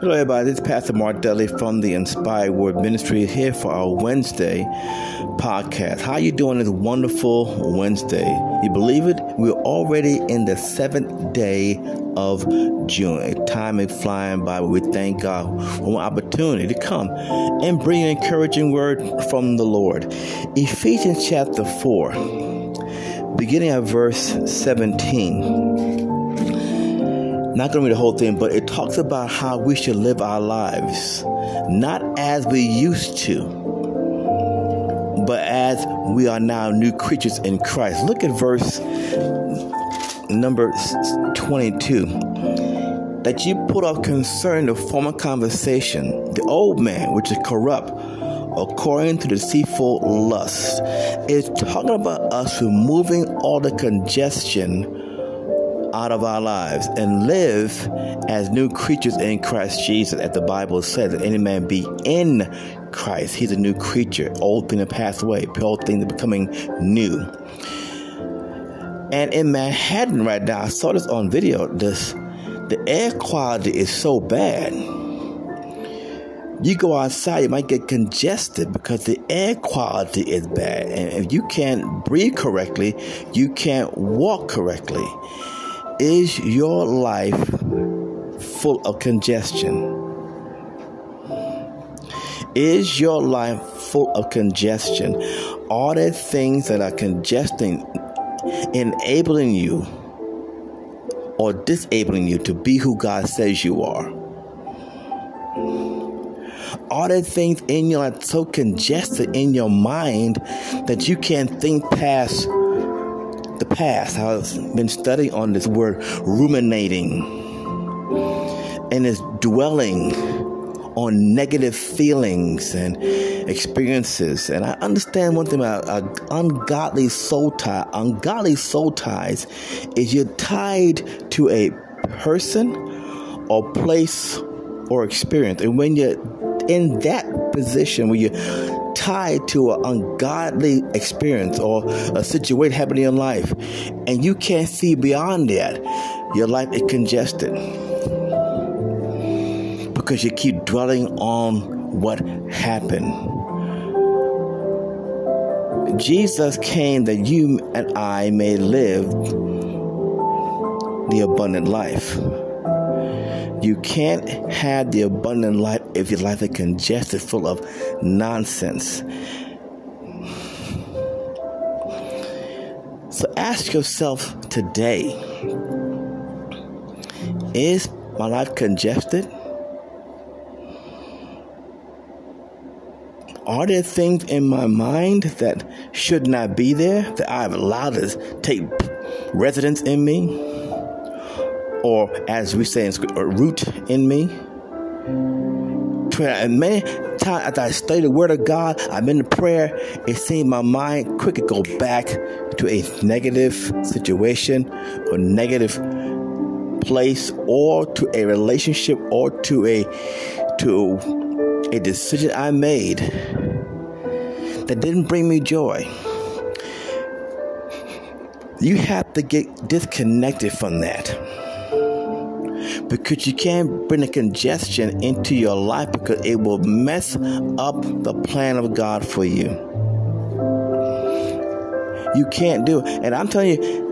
Hello, everybody. This is Pastor Mark Dudley from the Inspired Word Ministry here for our Wednesday podcast. How you doing this wonderful Wednesday? You believe it? We're already in the seventh day of June. Time is flying by, but we thank God for an opportunity to come and bring an encouraging word from the Lord. Ephesians chapter 4, beginning at verse 17 not going to read the whole thing, but it talks about how we should live our lives, not as we used to, but as we are now new creatures in Christ. Look at verse number 22. That you put off concern the former conversation, the old man, which is corrupt, according to deceitful lust. It's talking about us removing all the congestion out of our lives and live as new creatures in Christ Jesus, as the Bible says, that any man be in Christ. He's a new creature. Old things have passed away, old things are becoming new. And in Manhattan right now, I saw this on video. This the air quality is so bad. You go outside, you might get congested because the air quality is bad. And if you can't breathe correctly, you can't walk correctly. Is your life full of congestion? Is your life full of congestion? Are there things that are congesting, enabling you or disabling you to be who God says you are? Are there things in your life so congested in your mind that you can't think past past. I've been studying on this word ruminating and it's dwelling on negative feelings and experiences. And I understand one thing about uh, ungodly soul tie. Ungodly soul ties is you're tied to a person or place or experience. And when you're in that position where you're tied to an ungodly experience or a situation happening in life, and you can't see beyond that, your life is congested because you keep dwelling on what happened. Jesus came that you and I may live the abundant life. You can't have the abundant life if your life is congested, full of nonsense. So ask yourself today is my life congested? Are there things in my mind that should not be there that I've allowed to take residence in me? Or as we say in scripture, root in me. And many times after I study the Word of God, I'm in the prayer, it seems my mind quickly go back to a negative situation or negative place or to a relationship or to a to a decision I made that didn't bring me joy. You have to get disconnected from that because you can't bring a congestion into your life because it will mess up the plan of God for you. You can't do it. And I'm telling you,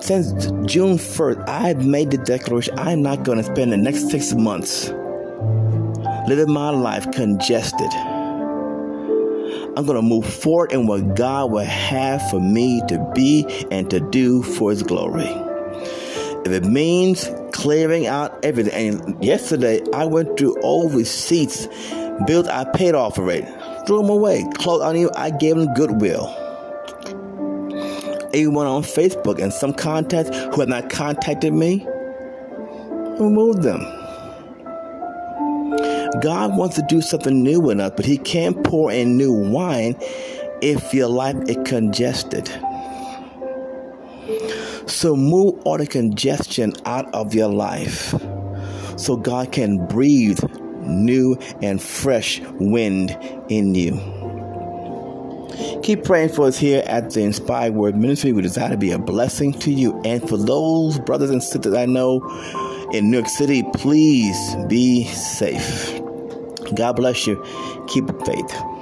since June 1st, I've made the declaration I'm not going to spend the next six months living my life congested. I'm going to move forward in what God will have for me to be and to do for His glory. If it means clearing out everything. And yesterday, I went through all receipts, bills I paid off already, threw them away. Close on you, I gave them goodwill. Anyone on Facebook and some contacts who have not contacted me, remove them. God wants to do something new in us, but He can't pour in new wine if your life is congested. So move all the congestion out of your life so God can breathe new and fresh wind in you. Keep praying for us here at the Inspired Word Ministry. We desire to be a blessing to you and for those brothers and sisters I know in New York City, please be safe. God bless you. Keep faith.